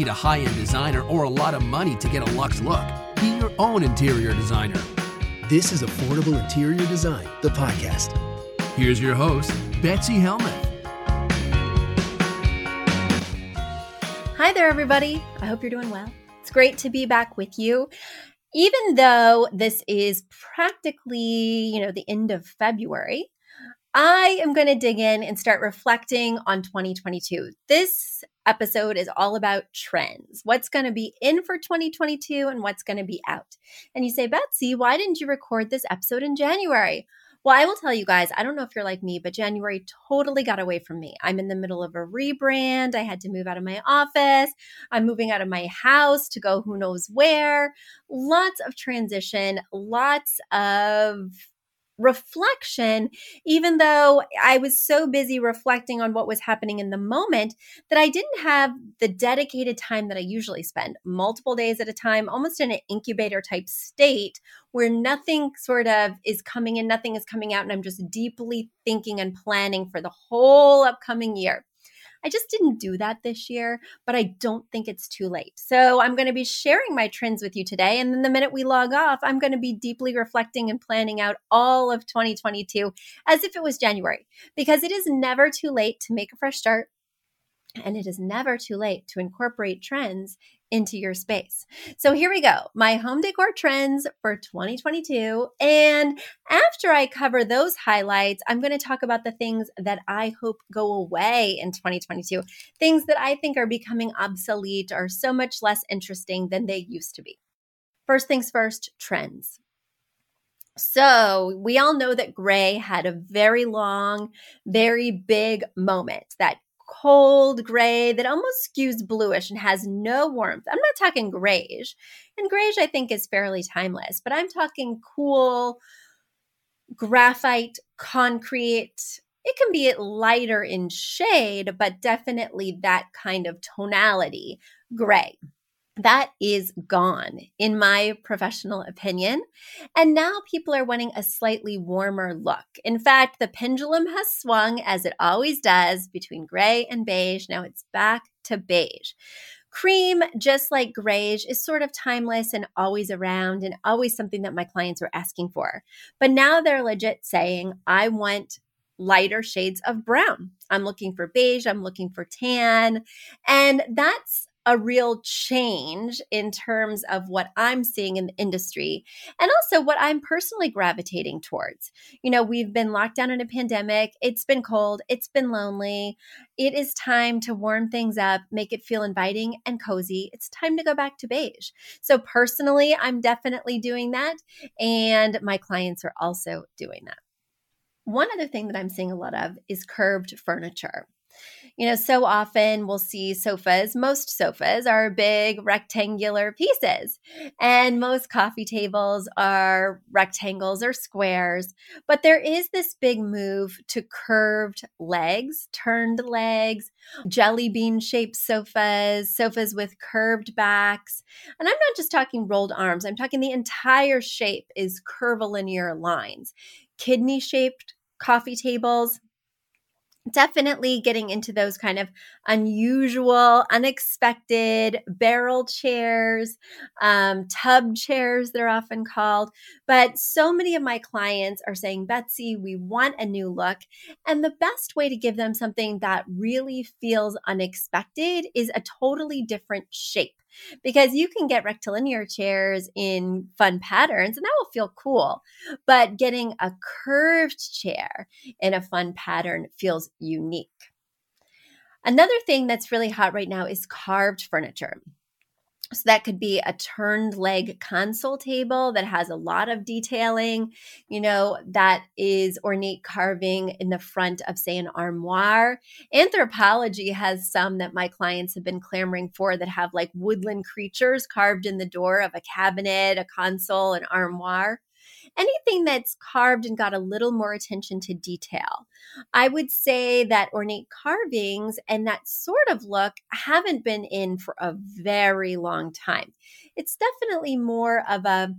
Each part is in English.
Need a high end designer or a lot of money to get a luxe look. Be your own interior designer. This is Affordable Interior Design, the podcast. Here's your host, Betsy Helmuth. Hi there, everybody. I hope you're doing well. It's great to be back with you. Even though this is practically, you know, the end of February, I am going to dig in and start reflecting on 2022. This episode is all about trends. What's going to be in for 2022 and what's going to be out. And you say, Betsy, why didn't you record this episode in January? Well, I will tell you guys, I don't know if you're like me, but January totally got away from me. I'm in the middle of a rebrand. I had to move out of my office. I'm moving out of my house to go who knows where. Lots of transition, lots of reflection, even though I was so busy reflecting on what was happening in the moment that I didn't have the dedicated time that I usually spend, multiple days at a time, almost in an incubator type state where nothing sort of is coming in, nothing is coming out, and I'm just deeply thinking and planning for the whole upcoming year. I just didn't do that this year, but I don't think it's too late. So I'm going to be sharing my trends with you today. And then the minute we log off, I'm going to be deeply reflecting and planning out all of 2022 as if it was January, because it is never too late to make a fresh start. And it is never too late to incorporate trends into your space. So here we go my home decor trends for 2022. And after I cover those highlights, I'm going to talk about the things that I hope go away in 2022, things that I think are becoming obsolete or so much less interesting than they used to be. First things first trends. So, we all know that gray had a very long, very big moment that cold gray that almost skews bluish and has no warmth. I'm not talking grayish. And grayish, I think, is fairly timeless, but I'm talking cool graphite, concrete. It can be lighter in shade, but definitely that kind of tonality, gray that is gone, in my professional opinion. And now people are wanting a slightly warmer look. In fact, the pendulum has swung, as it always does, between gray and beige. Now it's back to beige. Cream, just like grayish, is sort of timeless and always around and always something that my clients are asking for. But now they're legit saying, I want lighter shades of brown. I'm looking for beige, I'm looking for tan. And that's a real change in terms of what I'm seeing in the industry and also what I'm personally gravitating towards. You know, we've been locked down in a pandemic, it's been cold, it's been lonely. It is time to warm things up, make it feel inviting and cozy. It's time to go back to beige. So, personally, I'm definitely doing that, and my clients are also doing that. One other thing that I'm seeing a lot of is curved furniture. You know, so often we'll see sofas, most sofas are big rectangular pieces, and most coffee tables are rectangles or squares. But there is this big move to curved legs, turned legs, jelly bean shaped sofas, sofas with curved backs. And I'm not just talking rolled arms, I'm talking the entire shape is curvilinear lines, kidney shaped coffee tables definitely getting into those kind of unusual, unexpected barrel chairs, um, tub chairs, they're often called. But so many of my clients are saying, Betsy, we want a new look. And the best way to give them something that really feels unexpected is a totally different shape because you can get rectilinear chairs in fun patterns and that will feel cool. But getting a curved chair in a fun pattern feels unique. Another thing that's really hot right now is carved furniture. So that could be a turned leg console table that has a lot of detailing, you know, that is ornate carving in the front of, say, an armoire. Anthropologie has some that my clients have been clamoring for that have like woodland creatures carved in the door of a cabinet, a console, an armoire anything that's carved and got a little more attention to detail. I would say that ornate carvings and that sort of look haven't been in for a very long time. It's definitely more of a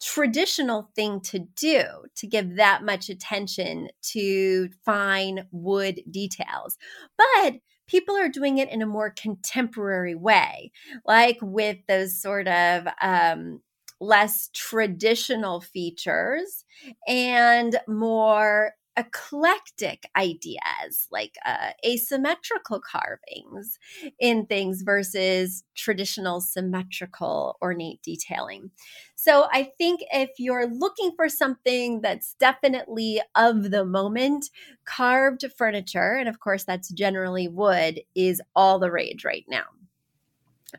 traditional thing to do to give that much attention to fine wood details. But people are doing it in a more contemporary way, like with those sort of um, less traditional features and more eclectic ideas like uh, asymmetrical carvings in things versus traditional symmetrical ornate detailing. So I think if you're looking for something that's definitely of the moment, carved furniture, and of course that's generally wood, is all the rage right now.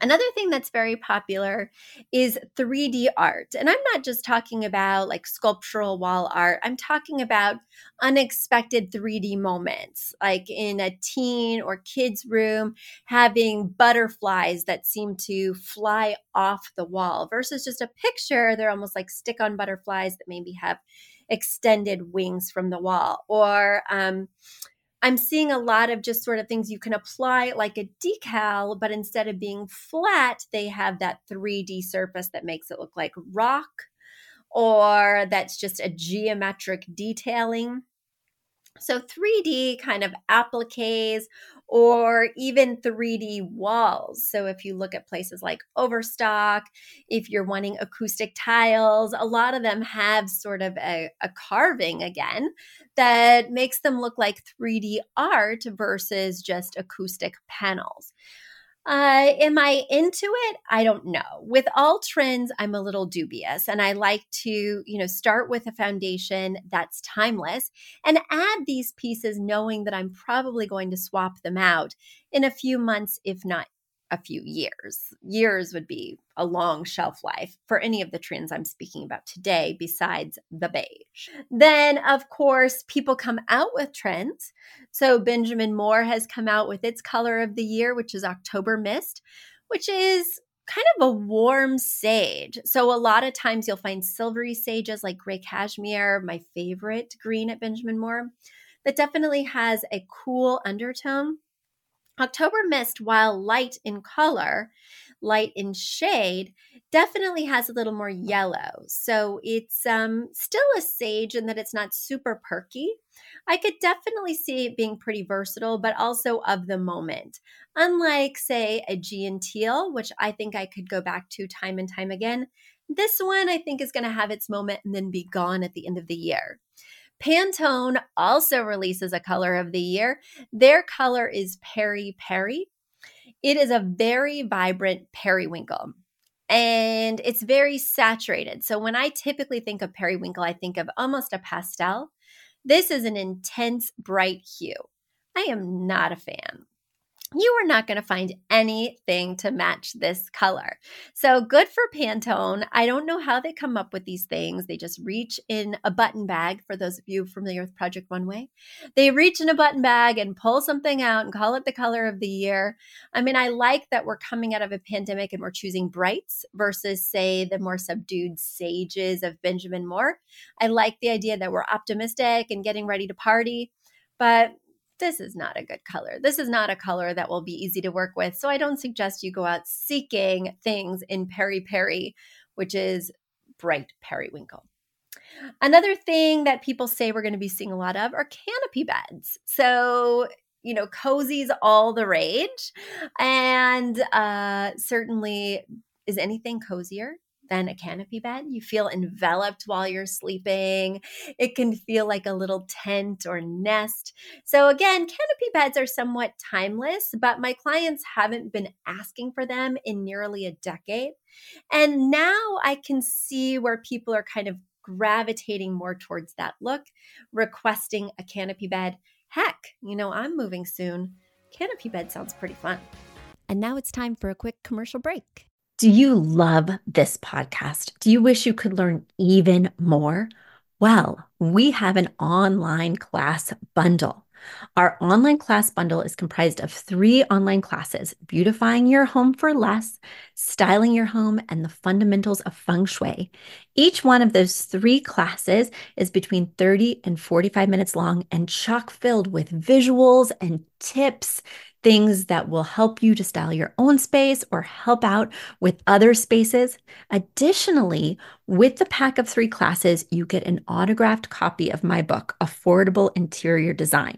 Another thing that's very popular is 3D art. And I'm not just talking about like sculptural wall art, I'm talking about unexpected 3D moments, like in a teen or kid's room, having butterflies that seem to fly off the wall versus just a picture. They're almost like stick on butterflies that maybe have extended wings from the wall. Or, um, I'm seeing a lot of just sort of things you can apply like a decal, but instead of being flat, they have that 3D surface that makes it look like rock or that's just a geometric detailing. So 3D kind of appliques or even 3D walls. So if you look at places like Overstock, if you're wanting acoustic tiles, a lot of them have sort of a, a carving again that makes them look like 3D art versus just acoustic panels. Uh, am I into it? I don't know. With all trends, I'm a little dubious, and I like to, you know, start with a foundation that's timeless and add these pieces, knowing that I'm probably going to swap them out in a few months, if not a few years. Years would be a long shelf life for any of the trends I'm speaking about today, besides the beige. Then, of course, people come out with trends. So, Benjamin Moore has come out with its color of the year, which is October Mist, which is kind of a warm sage. So, a lot of times you'll find silvery sages like gray cashmere, my favorite green at Benjamin Moore, that definitely has a cool undertone October Mist, while light in color, light in shade, definitely has a little more yellow. So it's um, still a sage in that it's not super perky. I could definitely see it being pretty versatile, but also of the moment. Unlike, say, a Teal, which I think I could go back to time and time again, this one I think is going to have its moment and then be gone at the end of the year. Pantone also releases a color of the year. Their color is Very Peri. It is a very vibrant periwinkle and it's very saturated. So when I typically think of periwinkle, I think of almost a pastel. This is an intense bright hue. I am not a fan you are not going to find anything to match this color. So good for Pantone. I don't know how they come up with these things. They just reach in a button bag, for those of you familiar with Project Runway. They reach in a button bag and pull something out and call it the color of the year. I mean, I like that we're coming out of a pandemic and we're choosing brights versus, say, the more subdued sages of Benjamin Moore. I like the idea that we're optimistic and getting ready to party. But this is not a good color. This is not a color that will be easy to work with. So I don't suggest you go out seeking things in Very Peri, which is bright periwinkle. Another thing that people say we're going to be seeing a lot of are canopy beds. So, you know, cozy's all the rage. And uh, certainly, is anything cozier than a canopy bed. You feel enveloped while you're sleeping. It can feel like a little tent or nest. So, again, canopy beds are somewhat timeless, but my clients haven't been asking for them in nearly a decade. And now I can see where people are kind of gravitating more towards that look, requesting a canopy bed. Heck, you know, I'm moving soon. Canopy bed sounds pretty fun. And now it's time for a quick commercial break. Do you love this podcast? Do you wish you could learn even more? Well, we have an online class bundle. Our online class bundle is comprised of three online classes beautifying your home for less, styling your home, and the fundamentals of feng shui. Each one of those three classes is between 30 and 45 minutes long and chock filled with visuals and tips things that will help you to style your own space or help out with other spaces. Additionally, with the pack of three classes, you get an autographed copy of my book, Affordable Interior Design.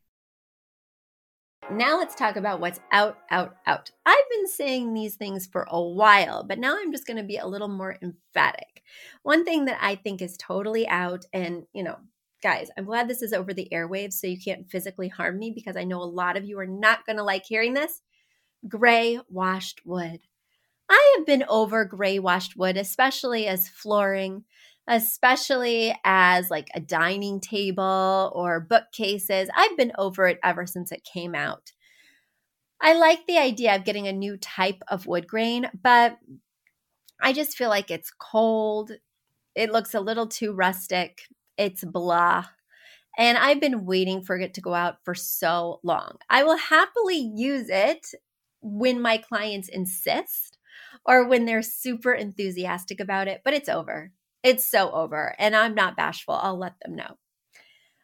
Now let's talk about what's out, out, out. I've been saying these things for a while, but now I'm just going to be a little more emphatic. One thing that I think is totally out, and you know, guys, I'm glad this is over the airwaves so you can't physically harm me because I know a lot of you are not going to like hearing this. Gray washed wood. I have been over gray washed wood, especially as flooring especially as like a dining table or bookcases. I've been over it ever since it came out. I like the idea of getting a new type of wood grain, but I just feel like it's cold. It looks a little too rustic. It's blah. And I've been waiting for it to go out for so long. I will happily use it when my clients insist or when they're super enthusiastic about it, but it's over. It's so over, and I'm not bashful. I'll let them know.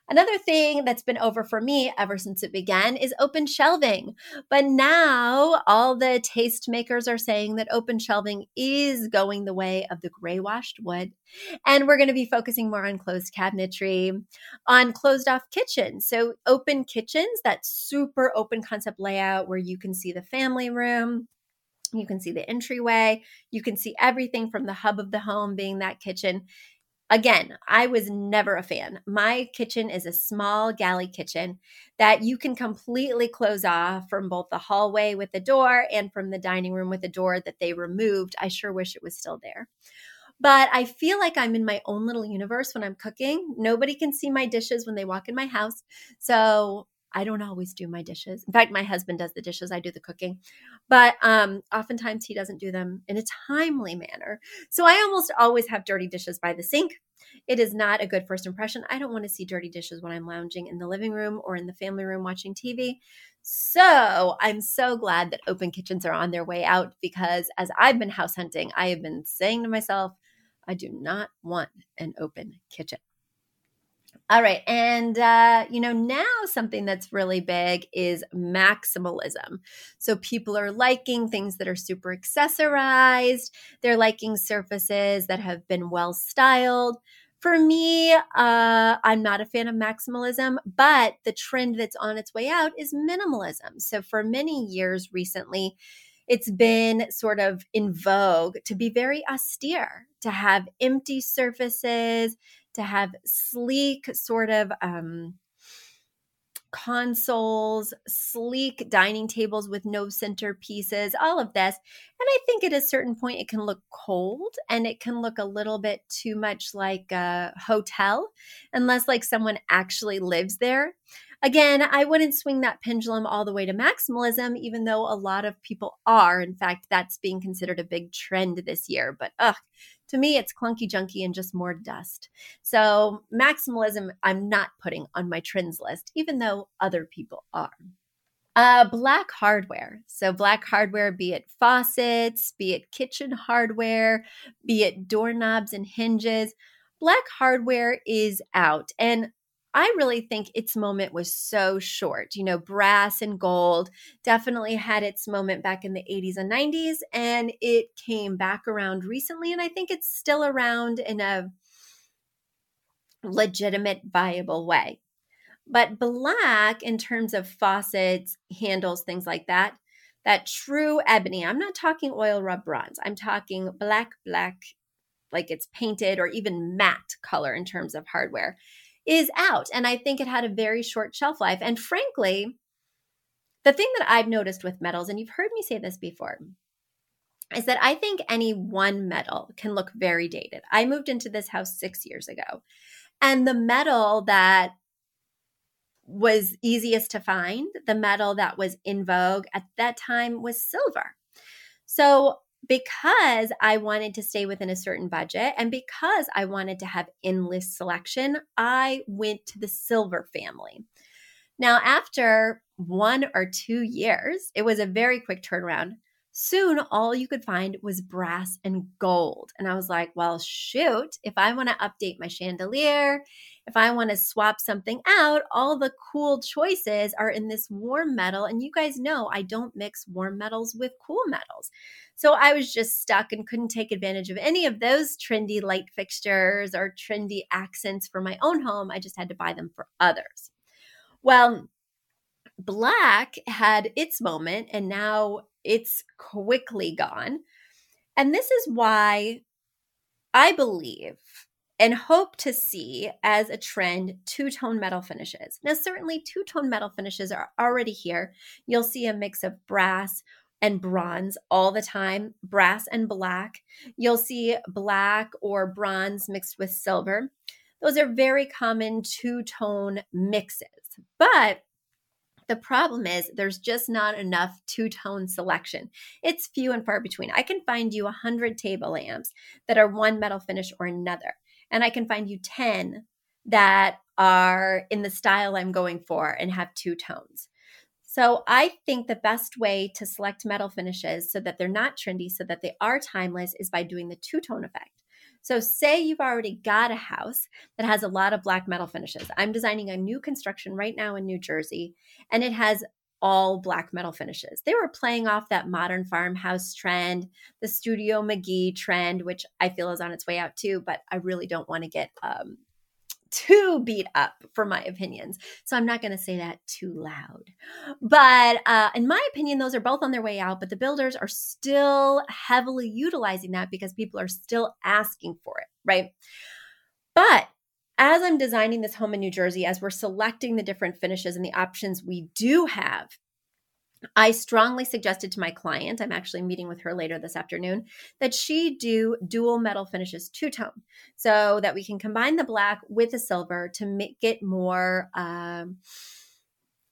Another thing that's been over for me ever since it began is open shelving. But now all the tastemakers are saying that open shelving is going the way of the gray washed wood. And we're going to be focusing more on closed cabinetry, on closed off kitchens. So, open kitchens, that super open concept layout where you can see the family room, you can see the entryway. You can see everything from the hub of the home being that kitchen. Again, I was never a fan. My kitchen is a small galley kitchen that you can completely close off from both the hallway with the door and from the dining room with the door that they removed. I sure wish it was still there. But I feel like I'm in my own little universe when I'm cooking. Nobody can see my dishes when they walk in my house. So I don't always do my dishes. In fact, my husband does the dishes, I do the cooking. But um, oftentimes he doesn't do them in a timely manner. So I almost always have dirty dishes by the sink. It is not a good first impression. I don't want to see dirty dishes when I'm lounging in the living room or in the family room watching TV. So I'm so glad that open kitchens are on their way out because as I've been house hunting, I have been saying to myself, I do not want an open kitchen. All right. And, uh, you know, now something that's really big is maximalism. So people are liking things that are super accessorized, they're liking surfaces that have been well styled. For me, uh, I'm not a fan of maximalism, but the trend that's on its way out is minimalism. So for many years recently, it's been sort of in vogue to be very austere, to have empty surfaces, to have sleek sort of um, consoles, sleek dining tables with no centerpieces, all of this. And I think at a certain point it can look cold and it can look a little bit too much like a hotel, unless like someone actually lives there. Again, I wouldn't swing that pendulum all the way to maximalism, even though a lot of people are. In fact, that's being considered a big trend this year. But ugh, to me, it's clunky junky and just more dust. So, maximalism, I'm not putting on my trends list, even though other people are. Uh, black hardware. So, black hardware, be it faucets, be it kitchen hardware, be it doorknobs and hinges, black hardware is out. And I really think its moment was so short. You know, brass and gold definitely had its moment back in the 80s and 90s, and it came back around recently. And I think it's still around in a legitimate, viable way. But black, in terms of faucets, handles, things like that, that true ebony, I'm not talking oil rub bronze, I'm talking black, black, like it's painted or even matte color in terms of hardware is out. And I think it had a very short shelf life. And frankly, the thing that I've noticed with metals, and you've heard me say this before, is that I think any one metal can look very dated. I moved into this house six years ago, and the metal that was easiest to find, the metal that was in vogue at that time was silver. So because I wanted to stay within a certain budget and because I wanted to have endless selection, I went to the silver family. Now, after one or two years, it was a very quick turnaround. Soon, all you could find was brass and gold. And I was like, well, shoot, if I want to update my chandelier, if I want to swap something out, all the cool choices are in this warm metal. And you guys know I don't mix warm metals with cool metals. So I was just stuck and couldn't take advantage of any of those trendy light fixtures or trendy accents for my own home. I just had to buy them for others. Well, black had its moment and now it's quickly gone. And this is why I believe and hope to see as a trend two tone metal finishes. Now, certainly, two tone metal finishes are already here. You'll see a mix of brass and bronze all the time, brass and black. You'll see black or bronze mixed with silver. Those are very common two tone mixes. But the problem is there's just not enough two tone selection. It's few and far between. I can find you 100 table lamps that are one metal finish or another and I can find you 10 that are in the style I'm going for and have two tones. So I think the best way to select metal finishes so that they're not trendy, so that they are timeless, is by doing the two tone effect. So, say you've already got a house that has a lot of black metal finishes. I'm designing a new construction right now in New Jersey, and it has all black metal finishes. They were playing off that modern farmhouse trend, the Studio McGee trend, which I feel is on its way out too, but I really don't want to get um, too beat up for my opinions. So I'm not going to say that too loud. But uh, in my opinion, those are both on their way out, but the builders are still heavily utilizing that because people are still asking for it, right? But as I'm designing this home in New Jersey, as we're selecting the different finishes and the options we do have, I strongly suggested to my client, I'm actually meeting with her later this afternoon, that she do dual metal finishes two tone so that we can combine the black with the silver to make it more. Um,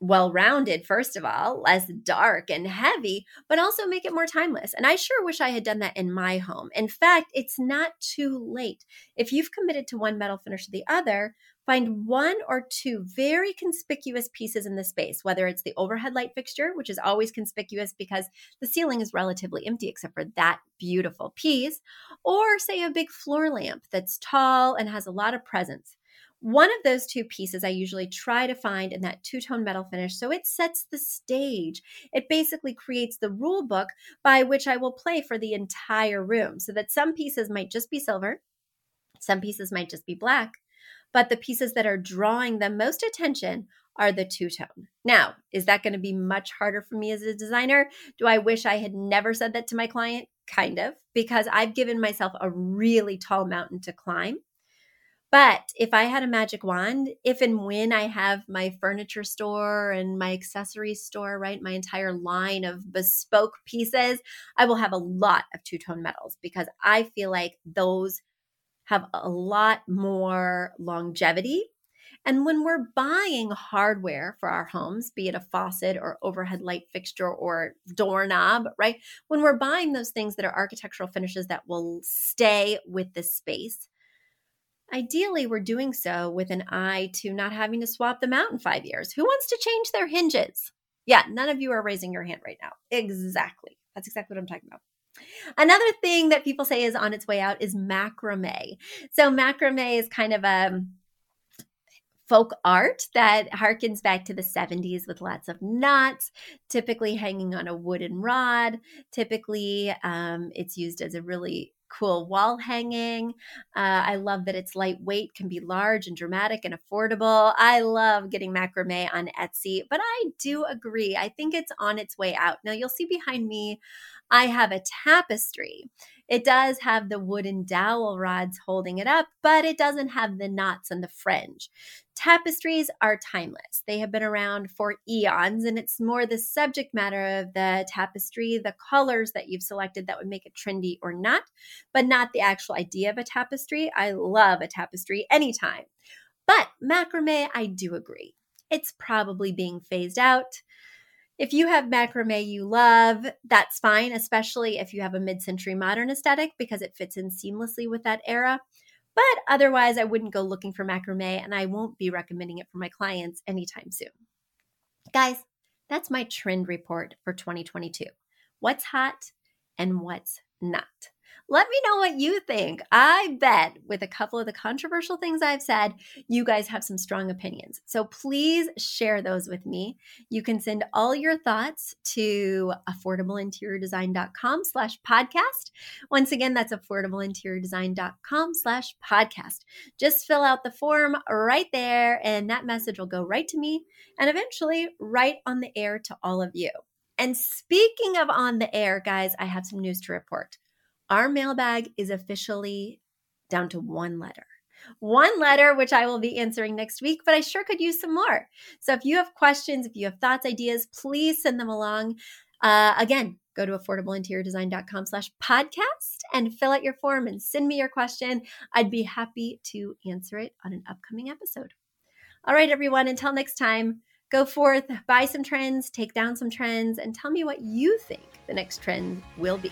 well rounded, first of all, less dark and heavy, but also make it more timeless. And I sure wish I had done that in my home. In fact, it's not too late. If you've committed to one metal finish or the other, find one or two very conspicuous pieces in the space, whether it's the overhead light fixture, which is always conspicuous because the ceiling is relatively empty except for that beautiful piece, or say a big floor lamp that's tall and has a lot of presence. One of those two pieces I usually try to find in that two tone metal finish. So it sets the stage. It basically creates the rule book by which I will play for the entire room so that some pieces might just be silver, some pieces might just be black, but the pieces that are drawing the most attention are the two tone. Now, is that going to be much harder for me as a designer? Do I wish I had never said that to my client? Kind of, because I've given myself a really tall mountain to climb. But if I had a magic wand, if and when I have my furniture store and my accessory store, right, my entire line of bespoke pieces, I will have a lot of two tone metals because I feel like those have a lot more longevity And when we're buying hardware for our homes, be it a faucet or overhead light fixture or doorknob, right? When we're buying those things that are architectural finishes that will stay with the space, ideally we're doing so with an eye to not having to swap them out in five years. Who wants to change their hinges? Yeah, none of you are raising your hand right now. Exactly. That's exactly what I'm talking about. Another thing that people say is on its way out is macrame. So, macrame is kind of a folk art that harkens back to the 70s with lots of knots, typically hanging on a wooden rod. Typically, um, it's used as a really cool wall hanging. Uh, I love that it's lightweight, can be large and dramatic and affordable. I love getting macrame on Etsy, but I do agree. I think it's on its way out. Now, you'll see behind me, I have a tapestry. It does have the wooden dowel rods holding it up, but it doesn't have the knots and the fringe. Tapestries are timeless. They have been around for eons, and it's more the subject matter of the tapestry, the colors that you've selected that would make it trendy or not, but not the actual idea of a tapestry. I love a tapestry anytime. But macrame, I do agree. It's probably being phased out. If you have macrame you love, that's fine, especially if you have a mid century modern aesthetic because it fits in seamlessly with that era. But otherwise, I wouldn't go looking for macrame and I won't be recommending it for my clients anytime soon. Guys, that's my trend report for 2022. What's hot and what's not. Let me know what you think. I bet with a couple of the controversial things I've said, you guys have some strong opinions. So please share those with me. You can send all your thoughts to affordableinteriordesign.com slash podcast. Once again, that's affordableinteriordesign.com slash podcast. Just fill out the form right there and that message will go right to me and eventually right on the air to all of you. And speaking of on the air, guys, I have some news to report. Our mailbag is officially down to one letter. One letter, which I will be answering next week, but I sure could use some more. So if you have questions, if you have thoughts, ideas, please send them along. Uh, again, go to affordableinteriordesign.com slash podcast and fill out your form and send me your question. I'd be happy to answer it on an upcoming episode. All right, everyone, until next time, go forth, buy some trends, take down some trends, and tell me what you think the next trend will be.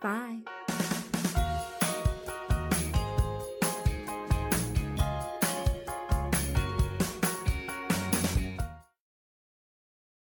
Bye.